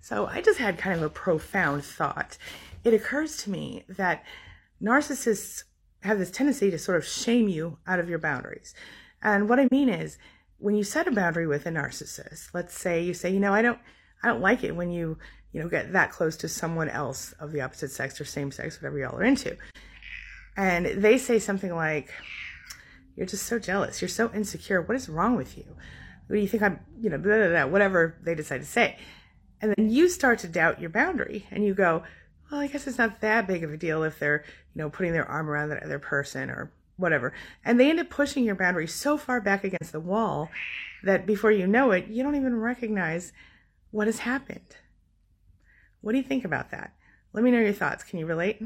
So I just had kind of a profound thought. It occurs to me that narcissists have this tendency to sort of shame you out of your boundaries. And what I mean is, when you set a boundary with a narcissist, let's say you say, you know, I don't, I don't like it when you, you know, get that close to someone else of the opposite sex or same sex, whatever y'all are into. And they say something like, you're just so jealous. You're so insecure. What is wrong with you? What do you think I'm, you know, blah, blah, blah, whatever they decide to say. And then you start to doubt your boundary and you go, well, I guess it's not that big of a deal if they're, you know, putting their arm around that other person or whatever. And they end up pushing your boundary so far back against the wall that before you know it, you don't even recognize what has happened. What do you think about that? Let me know your thoughts. Can you relate?